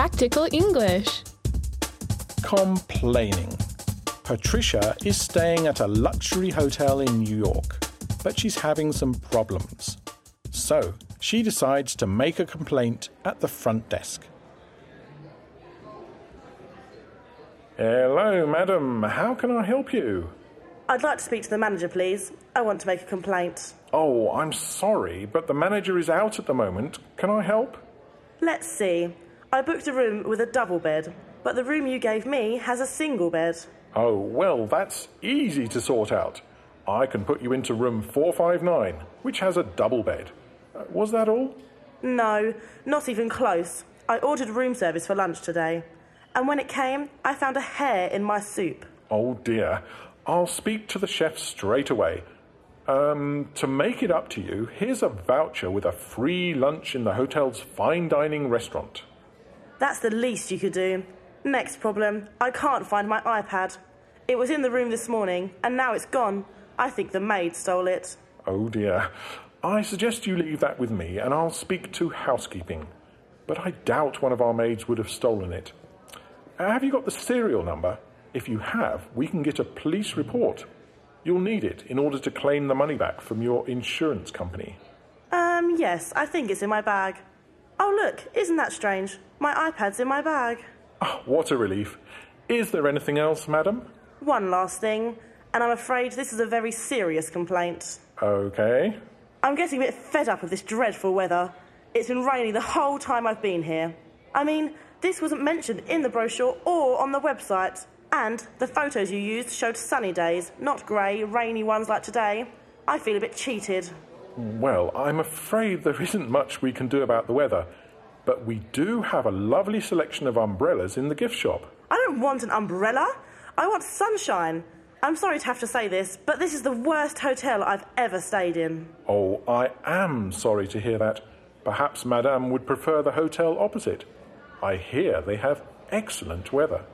Practical English. Complaining. Patricia is staying at a luxury hotel in New York, but she's having some problems. So she decides to make a complaint at the front desk. Hello, madam. How can I help you? I'd like to speak to the manager, please. I want to make a complaint. Oh, I'm sorry, but the manager is out at the moment. Can I help? Let's see. I booked a room with a double bed, but the room you gave me has a single bed. Oh, well, that's easy to sort out. I can put you into room 459, which has a double bed. Uh, was that all? No, not even close. I ordered room service for lunch today, and when it came, I found a hair in my soup. Oh dear. I'll speak to the chef straight away. Um, to make it up to you, here's a voucher with a free lunch in the hotel's fine dining restaurant. That's the least you could do. Next problem I can't find my iPad. It was in the room this morning, and now it's gone. I think the maid stole it. Oh dear. I suggest you leave that with me and I'll speak to housekeeping. But I doubt one of our maids would have stolen it. Uh, Have you got the serial number? If you have, we can get a police report. You'll need it in order to claim the money back from your insurance company. Um, yes, I think it's in my bag. Oh, look, isn't that strange? My iPad's in my bag. Ah, what a relief. Is there anything else, madam? One last thing, and I'm afraid this is a very serious complaint. Okay. I'm getting a bit fed up of this dreadful weather. It's been raining the whole time I've been here. I mean, this wasn't mentioned in the brochure or on the website. And the photos you used showed sunny days, not grey, rainy ones like today. I feel a bit cheated. Well, I'm afraid there isn't much we can do about the weather, but we do have a lovely selection of umbrellas in the gift shop. I don't want an umbrella. I want sunshine. I'm sorry to have to say this, but this is the worst hotel I've ever stayed in. Oh, I am sorry to hear that. Perhaps Madame would prefer the hotel opposite. I hear they have excellent weather.